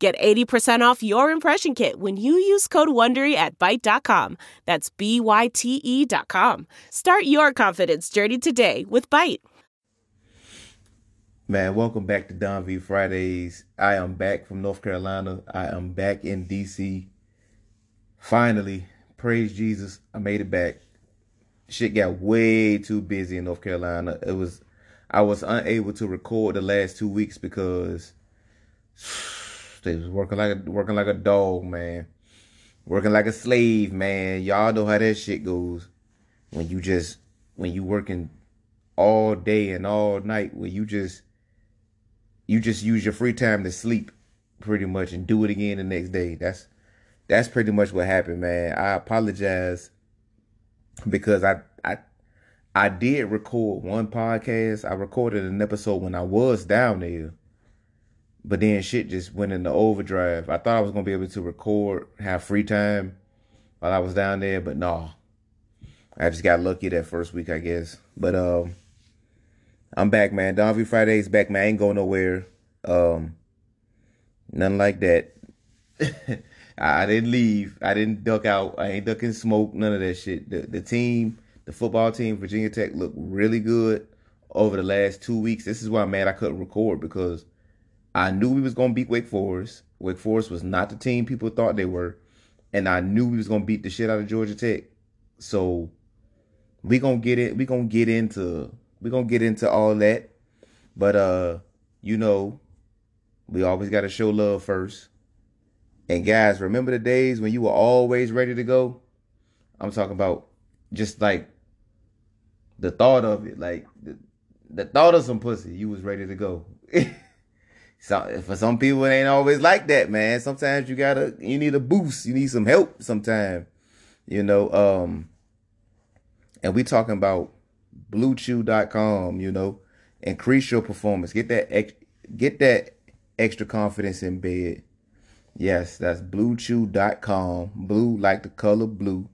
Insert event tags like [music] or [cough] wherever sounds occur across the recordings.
Get 80% off your impression kit when you use code WONDERY at Byte.com. That's B-Y-T-E dot com. Start your confidence journey today with Byte. Man, welcome back to Don V Fridays. I am back from North Carolina. I am back in DC. Finally, praise Jesus, I made it back. Shit got way too busy in North Carolina. It was I was unable to record the last two weeks because working like a working like a dog, man. Working like a slave, man. Y'all know how that shit goes. When you just when you working all day and all night, when you just you just use your free time to sleep pretty much and do it again the next day. That's that's pretty much what happened, man. I apologize because I I I did record one podcast. I recorded an episode when I was down there. But then shit just went into overdrive. I thought I was gonna be able to record, have free time while I was down there, but no. I just got lucky that first week, I guess. But um I'm back, man. Don Friday's back, man. I ain't going nowhere. Um nothing like that. [laughs] I, I didn't leave. I didn't duck out. I ain't ducking smoke, none of that shit. The the team, the football team, Virginia Tech looked really good over the last two weeks. This is why I'm mad I couldn't record because I knew we was gonna beat Wake Forest. Wake Forest was not the team people thought they were, and I knew we was gonna beat the shit out of Georgia Tech. So we gonna get it. We gonna get into we gonna get into all that. But uh, you know, we always gotta show love first. And guys, remember the days when you were always ready to go? I'm talking about just like the thought of it, like the, the thought of some pussy, you was ready to go. [laughs] So for some people, it ain't always like that, man. Sometimes you gotta, you need a boost. You need some help. Sometimes, you know. Um, and we talking about BlueChew.com. You know, increase your performance. Get that, ex- get that extra confidence in bed. Yes, that's BlueChew.com. Blue like the color blue.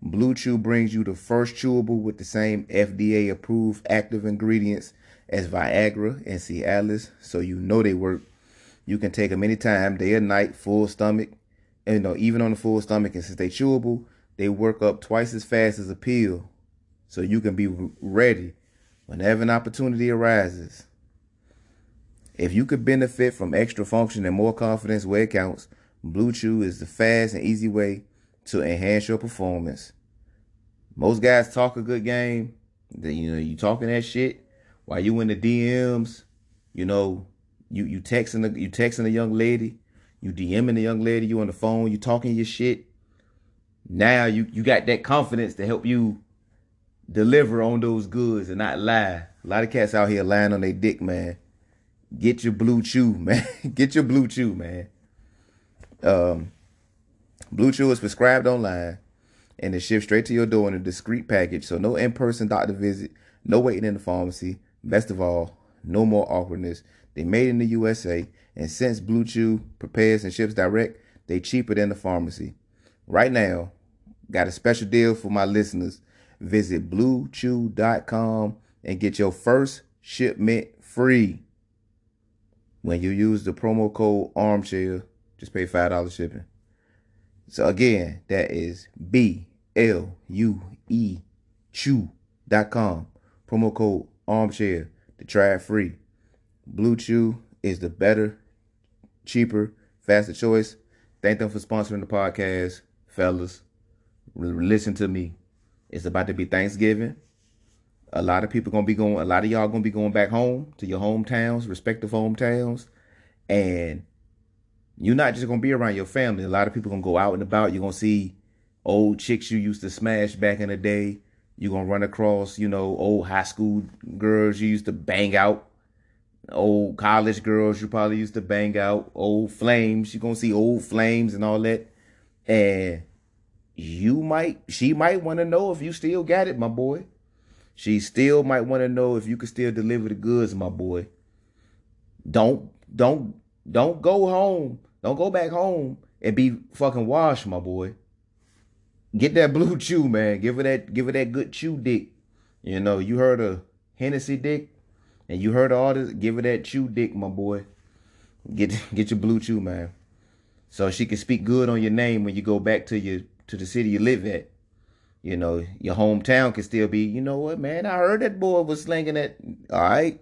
Blue Chew brings you the first chewable with the same FDA approved active ingredients as Viagra and Cialis, so you know they work. You can take them anytime, day or night, full stomach. And, you know, even on the full stomach, and since they chewable, they work up twice as fast as a pill. So you can be ready whenever an opportunity arises. If you could benefit from extra function and more confidence where it counts, Blue Chew is the fast and easy way to enhance your performance. Most guys talk a good game. You know, you talking that shit while you in the DMs, you know, you you texting a, you texting a young lady, you DMing a young lady, you on the phone, you talking your shit. Now you you got that confidence to help you deliver on those goods and not lie. A lot of cats out here lying on their dick, man. Get your blue chew, [laughs] man. Get your blue chew, man. Um, blue chew is prescribed online and is shipped straight to your door in a discreet package. So no in-person doctor visit, no waiting in the pharmacy. Best of all, no more awkwardness. They made in the USA, and since Blue Chew prepares and ships direct, they cheaper than the pharmacy. Right now, got a special deal for my listeners. Visit bluechew.com and get your first shipment free. When you use the promo code armchair, just pay $5 shipping. So again, that is B L U E chew.com. Promo code armchair to try it free. Blue Chew is the better, cheaper, faster choice. Thank them for sponsoring the podcast, fellas. Listen to me. It's about to be Thanksgiving. A lot of people gonna be going. A lot of y'all gonna be going back home to your hometowns, respective hometowns, and you're not just gonna be around your family. A lot of people gonna go out and about. You're gonna see old chicks you used to smash back in the day. You're gonna run across, you know, old high school girls you used to bang out, old college girls you probably used to bang out, old flames. You're gonna see old flames and all that. And you might, she might want to know if you still got it, my boy. She still might want to know if you can still deliver the goods, my boy. Don't, don't, don't go home. Don't go back home and be fucking washed, my boy. Get that blue [laughs] chew, man. Give her that, give her that good chew dick. You know, you heard of Hennessy dick, and you heard all this. Give her that chew dick, my boy. Get [laughs] get your blue chew, man. So she can speak good on your name when you go back to your to the city you live at. You know, your hometown can still be, you know what, man, I heard that boy was slinging that. All right.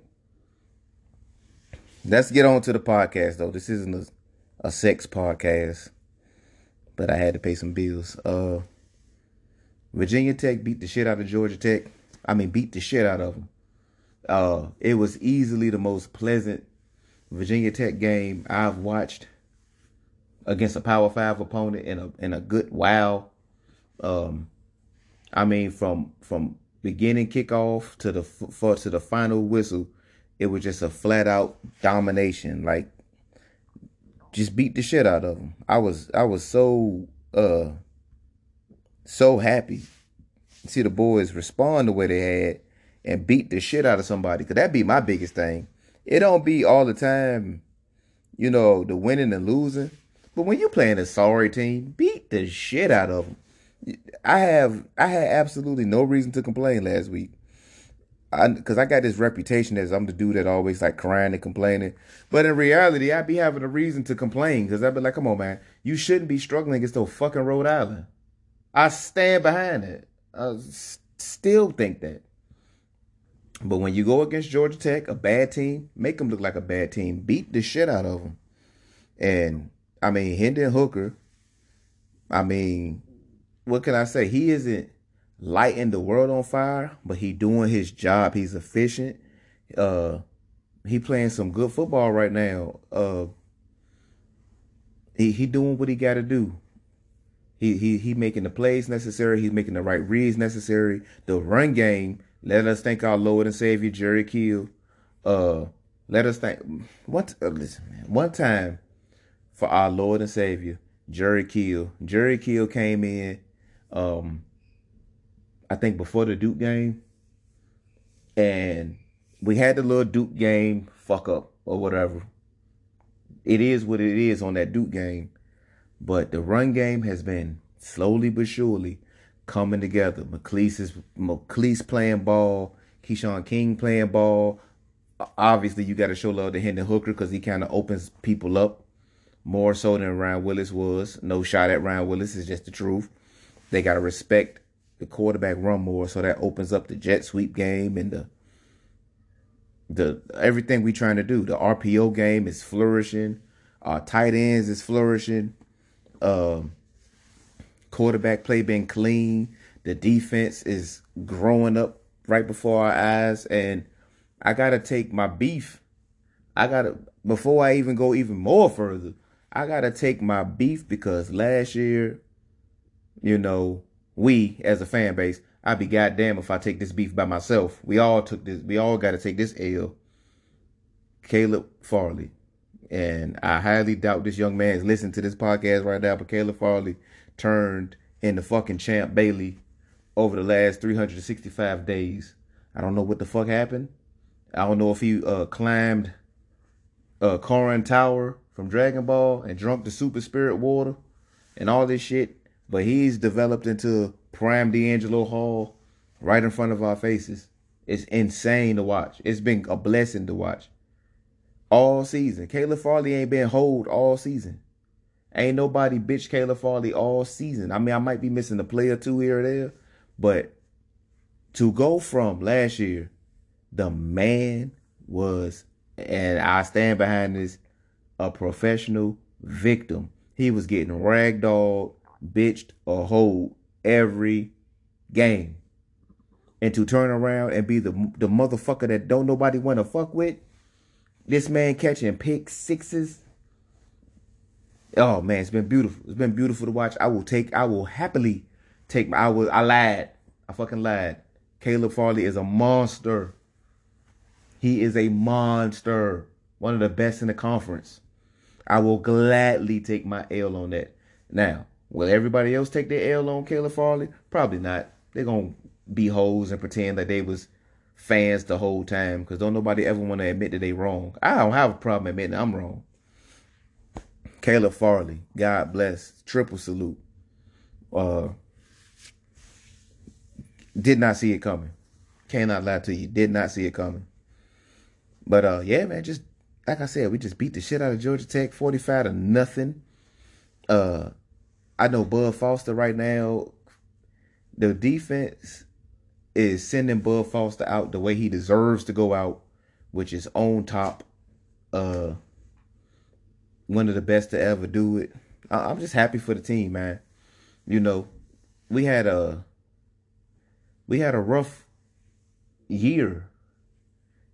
Let's get on to the podcast though. This isn't a, a sex podcast. But I had to pay some bills. Uh Virginia Tech beat the shit out of Georgia Tech. I mean, beat the shit out of them. Uh, it was easily the most pleasant Virginia Tech game I've watched against a Power Five opponent in a in a good while. Um, I mean, from from beginning kickoff to the for to the final whistle, it was just a flat out domination. Like, just beat the shit out of them. I was I was so uh so happy see the boys respond the way they had and beat the shit out of somebody. Cause that'd be my biggest thing. It don't be all the time, you know, the winning and losing. But when you playing a sorry team, beat the shit out of them. I have I had absolutely no reason to complain last week. Because I, I, got this reputation as I'm the dude that always like crying and complaining. But in reality, I be having a reason to complain because I'd be like, come on, man, you shouldn't be struggling against those fucking Rhode Island. I stand behind it. I still think that. But when you go against Georgia Tech, a bad team, make them look like a bad team. Beat the shit out of them. And I mean, Hendon Hooker. I mean, what can I say? He isn't lighting the world on fire, but he doing his job. He's efficient. Uh, he playing some good football right now. Uh, he he doing what he got to do. He he he making the plays necessary. He's making the right reads necessary. The run game. Let us thank our Lord and Savior Jerry Kill. Uh, let us thank one uh, listen, man, one time for our Lord and Savior Jerry Kill. Jerry Kill came in. Um, I think before the Duke game, and we had the little Duke game fuck up or whatever. It is what it is on that Duke game. But the run game has been slowly but surely coming together. McClease is McClease playing ball, Keshawn King playing ball. Obviously, you got to show love to Hendon Hooker because he kind of opens people up more so than Ryan Willis was. No shot at Ryan Willis is just the truth. They got to respect the quarterback run more, so that opens up the jet sweep game and the the everything we trying to do. The RPO game is flourishing. Our tight ends is flourishing. Um, quarterback play been clean. The defense is growing up right before our eyes, and I gotta take my beef. I gotta before I even go even more further. I gotta take my beef because last year, you know, we as a fan base, I'd be goddamn if I take this beef by myself. We all took this. We all got to take this L. Caleb Farley. And I highly doubt this young man is listening to this podcast right now, but Caleb Farley turned into fucking Champ Bailey over the last 365 days. I don't know what the fuck happened. I don't know if he uh, climbed uh, Korin Tower from Dragon Ball and drunk the super spirit water and all this shit. But he's developed into prime DeAngelo Hall right in front of our faces. It's insane to watch. It's been a blessing to watch all season. Caleb Farley ain't been hold all season. Ain't nobody bitch Caleb Farley all season. I mean, I might be missing a play or two here or there, but to go from last year, the man was, and I stand behind this, a professional victim. He was getting ragdolled, bitched, or hold every game. And to turn around and be the the motherfucker that don't nobody want to fuck with, this man catching pick sixes. Oh man, it's been beautiful. It's been beautiful to watch. I will take. I will happily take my. I will. I lied. I fucking lied. Caleb Farley is a monster. He is a monster. One of the best in the conference. I will gladly take my L on that. Now, Will everybody else take their L on Caleb Farley? Probably not. They're gonna be hoes and pretend that they was fans the whole time because don't nobody ever want to admit that they wrong. I don't have a problem admitting I'm wrong. Caleb Farley, God bless, triple salute. Uh, did not see it coming. Cannot lie to you, did not see it coming. But uh, yeah, man, just like I said, we just beat the shit out of Georgia Tech, forty five to nothing. Uh, I know Bud Foster right now. The defense is sending Bud Foster out the way he deserves to go out, which is on top. Uh, one of the best to ever do it. I'm just happy for the team, man. You know, we had a we had a rough year.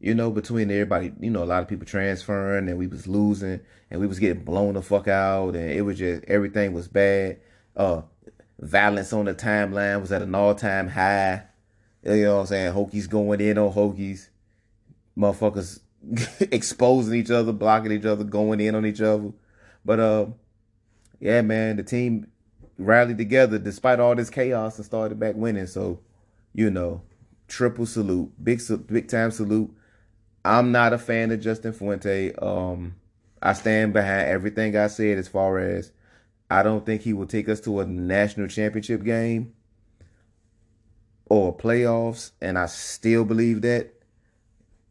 You know, between everybody, you know, a lot of people transferring and we was losing and we was getting blown the fuck out and it was just everything was bad. Uh violence on the timeline was at an all time high. You know what I'm saying? Hokies going in on Hokies. Motherfuckers [laughs] exposing each other, blocking each other, going in on each other. But uh, yeah, man, the team rallied together despite all this chaos and started back winning. So, you know, triple salute, big big time salute. I'm not a fan of Justin Fuente. Um, I stand behind everything I said as far as I don't think he will take us to a national championship game or playoffs, and I still believe that.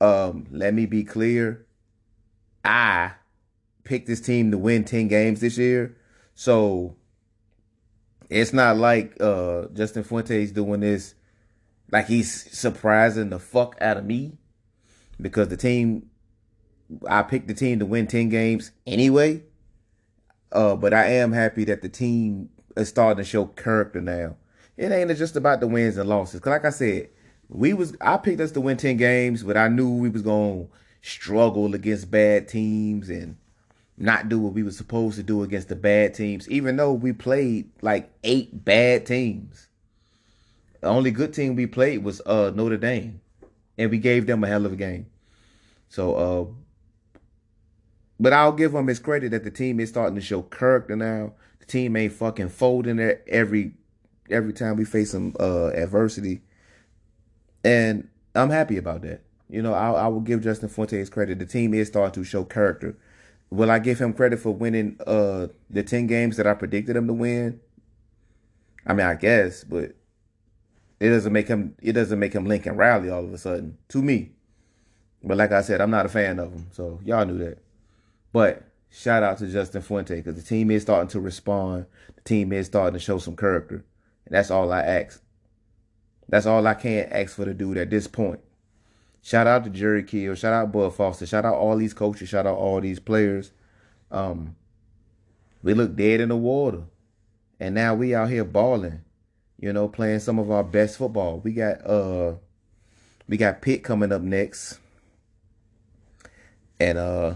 Um, let me be clear. I picked this team to win 10 games this year. So it's not like uh Justin Fuente's doing this like he's surprising the fuck out of me because the team I picked the team to win 10 games anyway. Uh but I am happy that the team is starting to show character now it ain't just about the wins and losses. Cause like I said, we was I picked us to win ten games, but I knew we was gonna struggle against bad teams and not do what we were supposed to do against the bad teams, even though we played like eight bad teams. The only good team we played was uh Notre Dame. And we gave them a hell of a game. So uh but I'll give them his credit that the team is starting to show character now. The team ain't fucking folding every every time we face some uh, adversity, and I'm happy about that. You know, I, I will give Justin Fuente's credit. The team is starting to show character. Will I give him credit for winning uh, the ten games that I predicted him to win? I mean, I guess, but it doesn't make him it doesn't make him Lincoln Riley all of a sudden to me. But like I said, I'm not a fan of him, so y'all knew that. But shout out to Justin Fuente because the team is starting to respond. The team is starting to show some character. And that's all I ask. That's all I can ask for the dude at this point. Shout out to Jerry Kill. Shout out Bud Foster. Shout out all these coaches. Shout out all these players. Um, we look dead in the water. And now we out here balling. You know, playing some of our best football. We got uh we got Pitt coming up next. And uh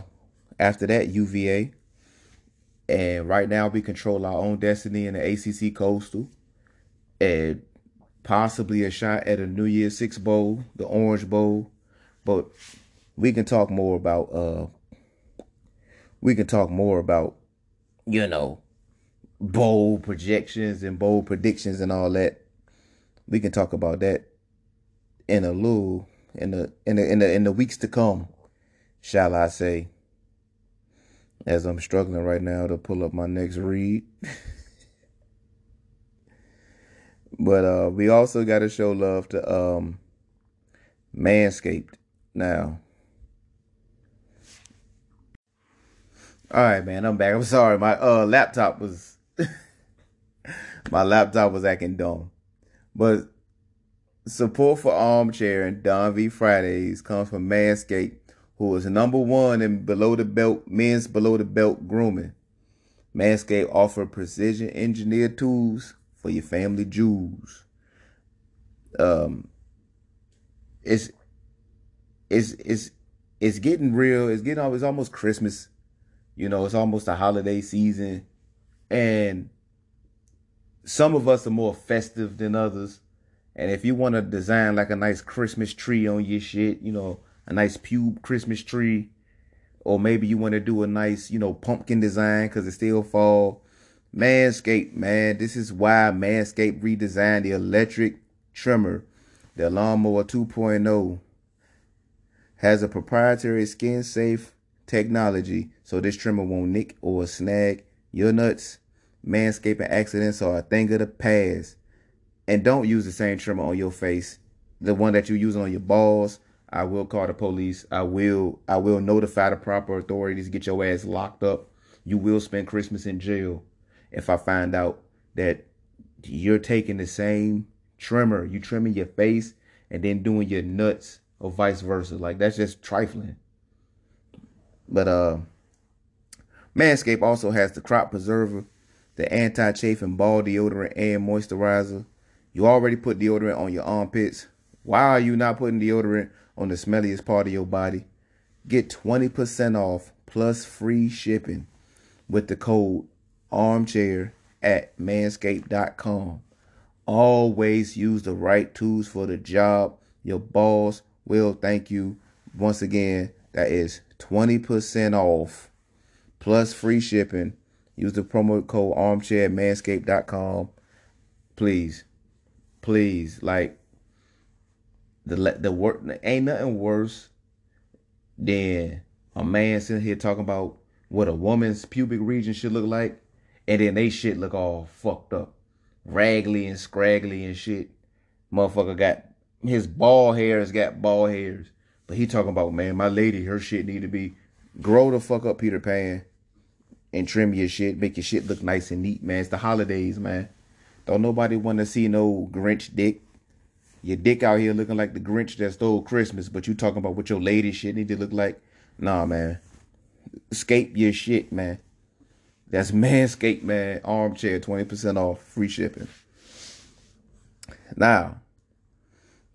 after that, UVA. And right now we control our own destiny in the ACC Coastal possibly a shot at a New Year's Six bowl, the Orange Bowl. But we can talk more about uh we can talk more about you know bowl projections and bowl predictions and all that. We can talk about that in a little in the in the in the in the weeks to come, shall I say. As I'm struggling right now to pull up my next read. [laughs] But uh, we also got to show love to um, Manscaped now. All right, man, I'm back. I'm sorry, my uh laptop was [laughs] my laptop was acting dumb, but support for Armchair and Don V Fridays comes from Manscaped, who is number one in below the belt men's below the belt grooming. Manscaped offer precision engineered tools for your family jewels. Um, it's it's it's it's getting real. It's getting it's almost Christmas. You know, it's almost a holiday season, and some of us are more festive than others. And if you want to design like a nice Christmas tree on your shit, you know, a nice pube Christmas tree, or maybe you want to do a nice, you know, pumpkin design because it's still fall Manscaped, man. This is why Manscaped redesigned the electric trimmer. The Lawnmower 2.0 has a proprietary skin safe technology so this trimmer won't nick or snag your nuts. Manscaping accidents are a thing of the past. And don't use the same trimmer on your face. The one that you use on your balls. I will call the police. I will I will notify the proper authorities, get your ass locked up. You will spend Christmas in jail if I find out that you're taking the same trimmer, you trimming your face and then doing your nuts or vice versa. Like that's just trifling. But uh Manscaped also has the crop preserver, the anti-chafing ball deodorant and moisturizer. You already put deodorant on your armpits. Why are you not putting deodorant on the smelliest part of your body? Get 20% off plus free shipping with the code armchair at manscaped.com. Always use the right tools for the job. Your boss will thank you. Once again, that is 20% off plus free shipping. Use the promo code armchair at manscaped.com. Please, please, like the the work ain't nothing worse than a man sitting here talking about what a woman's pubic region should look like and then they shit look all fucked up, raggedy and scraggly and shit. Motherfucker got his ball hairs got ball hairs, but he talking about man, my lady, her shit need to be grow the fuck up, Peter Pan, and trim your shit, make your shit look nice and neat, man. It's the holidays, man. Don't nobody want to see no Grinch dick. Your dick out here looking like the Grinch that stole Christmas, but you talking about what your lady shit need to look like. Nah, man. Escape your shit, man. That's Manscaped, man. Armchair, 20% off, free shipping. Now,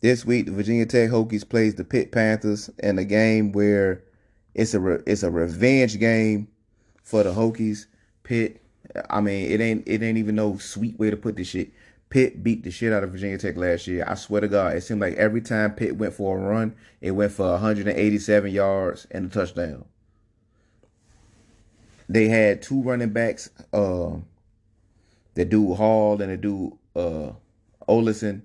this week, the Virginia Tech Hokies plays the Pitt Panthers in a game where it's a re- it's a revenge game for the Hokies. Pitt, I mean, it ain't it ain't even no sweet way to put this shit. Pitt beat the shit out of Virginia Tech last year. I swear to God, it seemed like every time Pitt went for a run, it went for 187 yards and a touchdown. They had two running backs, uh, the dude Hall and the dude uh, Ollison.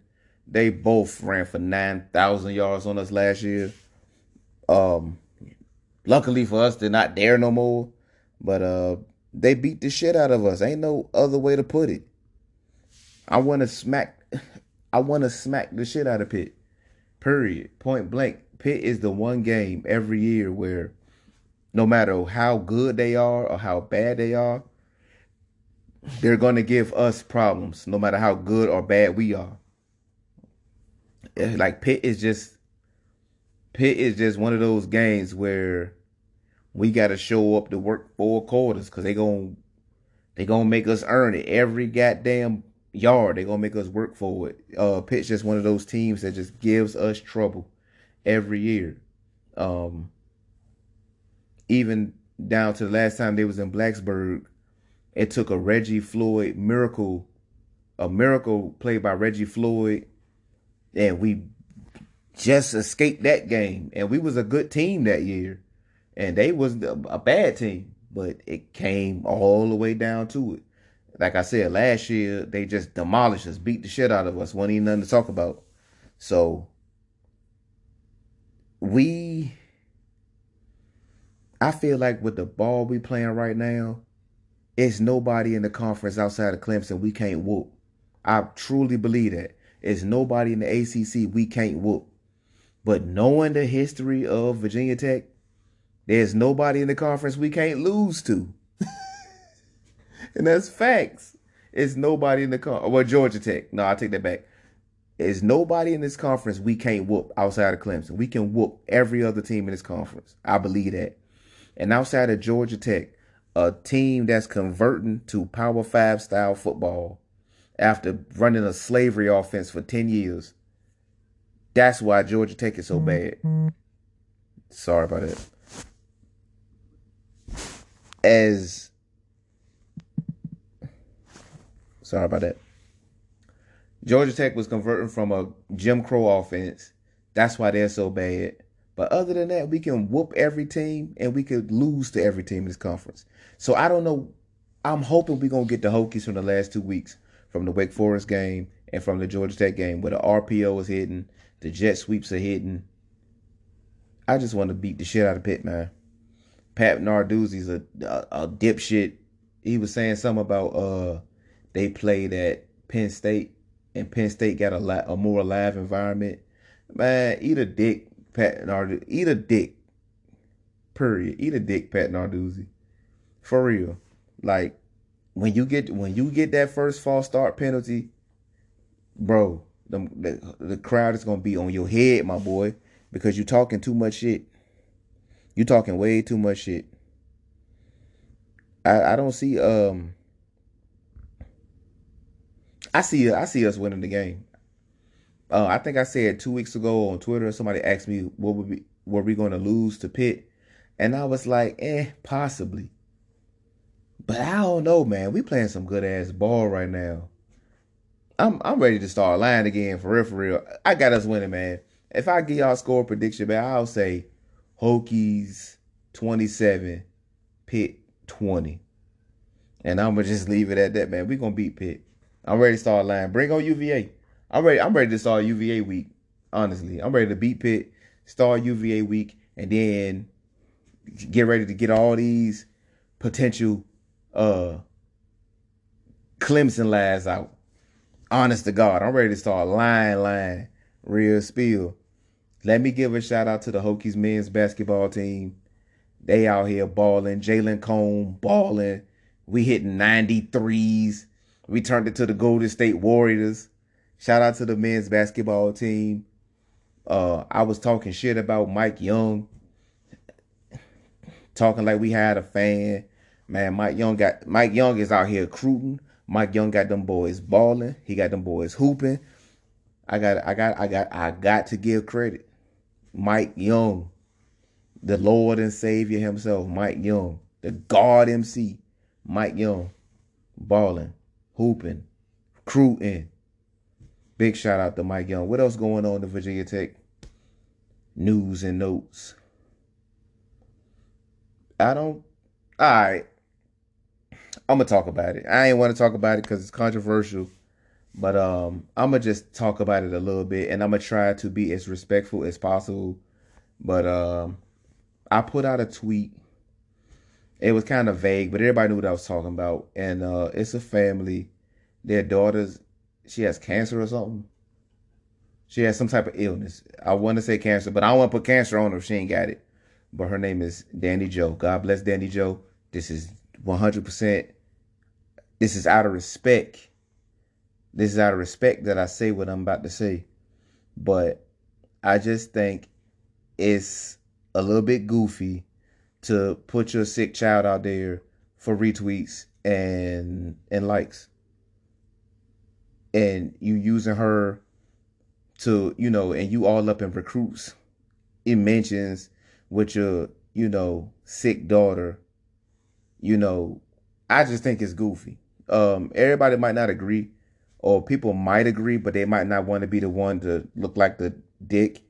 They both ran for nine thousand yards on us last year. Um, luckily for us, they're not there no more. But uh, they beat the shit out of us. Ain't no other way to put it. I want to smack. [laughs] I want to smack the shit out of Pitt. Period. Point blank. Pitt is the one game every year where no matter how good they are or how bad they are, they're going to give us problems, no matter how good or bad we are. Like Pitt is just Pitt is just one of those games where we got to show up to work four quarters because they going they gonna make us earn it every goddamn yard. They gonna make us work for it. Uh, Pitt's just one of those teams that just gives us trouble every year. Um, even down to the last time they was in Blacksburg, it took a Reggie Floyd miracle, a miracle played by Reggie Floyd, and we just escaped that game. And we was a good team that year, and they was a bad team, but it came all the way down to it. Like I said, last year they just demolished us, beat the shit out of us. wasn't even nothing to talk about. So we I feel like with the ball we playing right now, it's nobody in the conference outside of Clemson we can't whoop. I truly believe that. It's nobody in the ACC we can't whoop. But knowing the history of Virginia Tech, there's nobody in the conference we can't lose to. [laughs] and that's facts. It's nobody in the con. Well, Georgia Tech. No, I take that back. There's nobody in this conference we can't whoop outside of Clemson. We can whoop every other team in this conference. I believe that. And outside of Georgia Tech, a team that's converting to Power Five style football after running a slavery offense for 10 years. That's why Georgia Tech is so mm-hmm. bad. Sorry about that. As sorry about that. Georgia Tech was converting from a Jim Crow offense. That's why they're so bad. But other than that, we can whoop every team and we could lose to every team in this conference. So I don't know I'm hoping we're gonna get the Hokies from the last two weeks, from the Wake Forest game and from the Georgia Tech game, where the RPO is hitting, the jet sweeps are hitting. I just want to beat the shit out of Pitt, man. Pat Narduzzi's a, a, a dipshit. He was saying something about uh they played at Penn State and Penn State got a, lot a more alive environment. Man, eat a dick, Pat Narduzzi. Eat a dick. Period. Eat a dick, Pat Narduzzi. For real. Like when you get when you get that first false start penalty, bro, the, the, the crowd is gonna be on your head, my boy, because you're talking too much shit. You're talking way too much shit. I I don't see um. I see I see us winning the game. Uh, I think I said two weeks ago on Twitter. Somebody asked me what would be were we going to lose to Pitt, and I was like, eh, possibly. But I don't know, man. We playing some good ass ball right now. I'm I'm ready to start lying again for real, for real. I got us winning, man. If I give y'all score prediction, man, I'll say Hokies 27, Pitt 20. And I'm gonna just leave it at that, man. we gonna beat Pitt. I'm ready to start lying. Bring on UVA. I'm ready. I'm ready to start UVA week. Honestly, I'm ready to beat Pitt, start UVA week, and then get ready to get all these potential uh Clemson lads out. Honest to God, I'm ready to start lying, lying, real spill. Let me give a shout out to the Hokies men's basketball team. They out here balling. Jalen Cone balling. We hitting 93s. We turned it to the Golden State Warriors. Shout out to the men's basketball team. Uh, I was talking shit about Mike Young. Talking like we had a fan. Man, Mike Young got Mike Young is out here recruiting. Mike Young got them boys balling. He got them boys hooping. I got I got I got I got to give credit. Mike Young, the Lord and Savior himself, Mike Young, the God MC, Mike Young, balling, hooping, recruiting. Big shout out to Mike Young. What else going on in Virginia Tech? News and notes. I don't. All right. I'm gonna talk about it. I ain't want to talk about it because it's controversial, but um, I'm gonna just talk about it a little bit, and I'm gonna try to be as respectful as possible. But um, I put out a tweet. It was kind of vague, but everybody knew what I was talking about. And uh, it's a family. Their daughter's she has cancer or something. She has some type of illness. I want to say cancer, but I don't want to put cancer on her if she ain't got it. But her name is Danny Joe. God bless Danny Joe. This is 100%. This is out of respect. This is out of respect that I say what I'm about to say. But I just think it's a little bit goofy to put your sick child out there for retweets and and likes. And you using her to, you know, and you all up in recruits. It mentions with your, you know, sick daughter you know, I just think it's goofy. Um, everybody might not agree, or people might agree, but they might not want to be the one to look like the dick,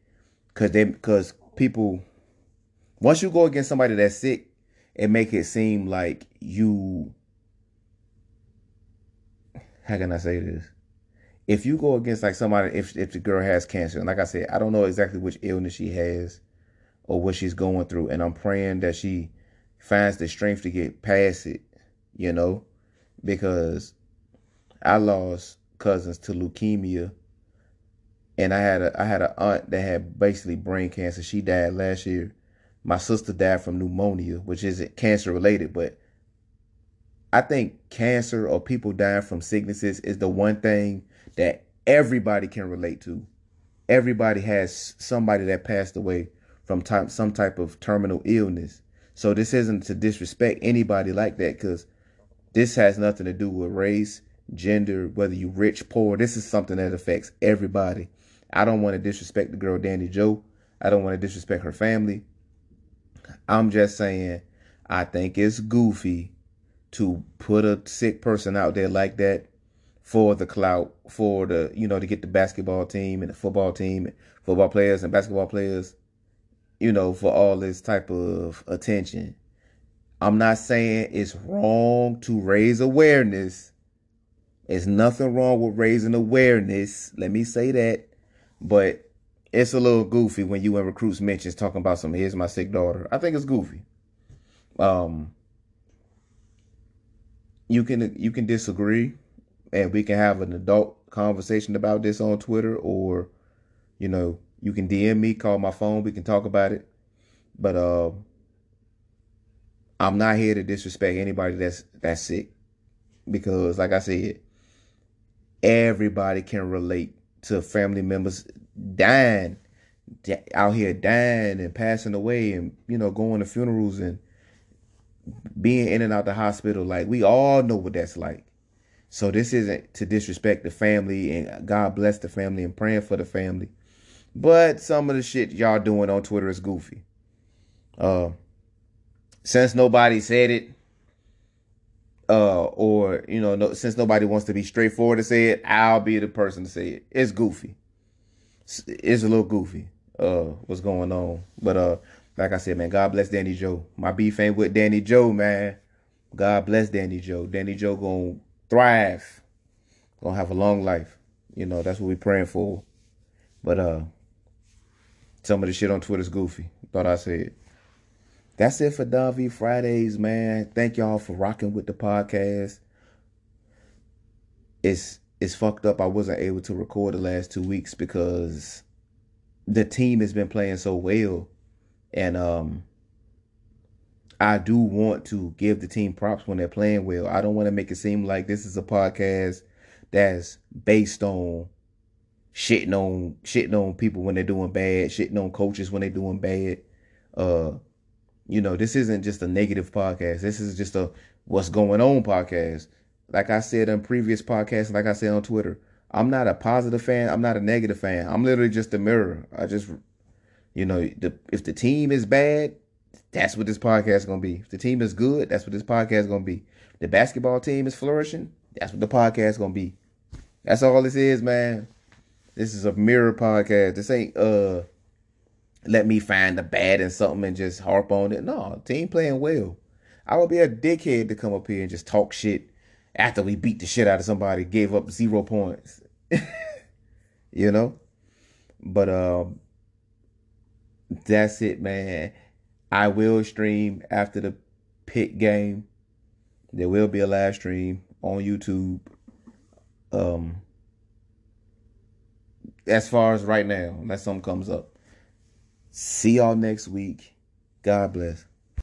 cause they, cause people, once you go against somebody that's sick, and make it seem like you. How can I say this? If you go against like somebody, if if the girl has cancer, and like I said, I don't know exactly which illness she has, or what she's going through, and I'm praying that she finds the strength to get past it, you know, because I lost cousins to leukemia, and I had a I had an aunt that had basically brain cancer. She died last year. My sister died from pneumonia, which isn't cancer related, but I think cancer or people dying from sicknesses is the one thing that everybody can relate to. Everybody has somebody that passed away from some type of terminal illness. So this isn't to disrespect anybody like that because this has nothing to do with race, gender, whether you rich, poor. This is something that affects everybody. I don't want to disrespect the girl Danny Joe. I don't want to disrespect her family. I'm just saying I think it's goofy to put a sick person out there like that for the clout, for the you know to get the basketball team and the football team, football players and basketball players you know, for all this type of attention. I'm not saying it's wrong to raise awareness. It's nothing wrong with raising awareness. Let me say that. But it's a little goofy when you in recruits mentions talking about some here's my sick daughter. I think it's goofy. Um you can you can disagree and we can have an adult conversation about this on Twitter or you know, you can DM me, call my phone, we can talk about it. But uh I'm not here to disrespect anybody that's that's sick because like I said, everybody can relate to family members dying out here dying and passing away and you know going to funerals and being in and out the hospital like we all know what that's like so this isn't to disrespect the family and god bless the family and praying for the family. But some of the shit y'all doing on twitter is goofy. Uh since nobody said it uh or you know no, since nobody wants to be straightforward to say it i'll be the person to say it. It's goofy. It's, it's a little goofy uh what's going on. But uh like i said man god bless danny joe. My beef ain't with danny joe man. God bless danny joe. Danny joe gonna thrive gonna have a long life you know that's what we're praying for but uh some of the shit on twitter's goofy thought i said that's it for Davi Fridays, man. Thank y'all for rocking with the podcast. It's it's fucked up. I wasn't able to record the last two weeks because the team has been playing so well, and um, I do want to give the team props when they're playing well. I don't want to make it seem like this is a podcast that's based on shitting on shitting on people when they're doing bad, shitting on coaches when they're doing bad. Uh you know, this isn't just a negative podcast. This is just a what's going on podcast. Like I said in previous podcasts, like I said on Twitter, I'm not a positive fan. I'm not a negative fan. I'm literally just a mirror. I just, you know, the, if the team is bad, that's what this podcast is gonna be. If the team is good, that's what this podcast is gonna be. the basketball team is flourishing, that's what the podcast is gonna be. That's all this is, man. This is a mirror podcast. This ain't uh let me find the bad in something and just harp on it. No, team playing well. I would be a dickhead to come up here and just talk shit after we beat the shit out of somebody, gave up zero points. [laughs] you know? But um that's it, man. I will stream after the Pitt game. There will be a live stream on YouTube. Um as far as right now, unless something comes up. See y'all next week. God bless.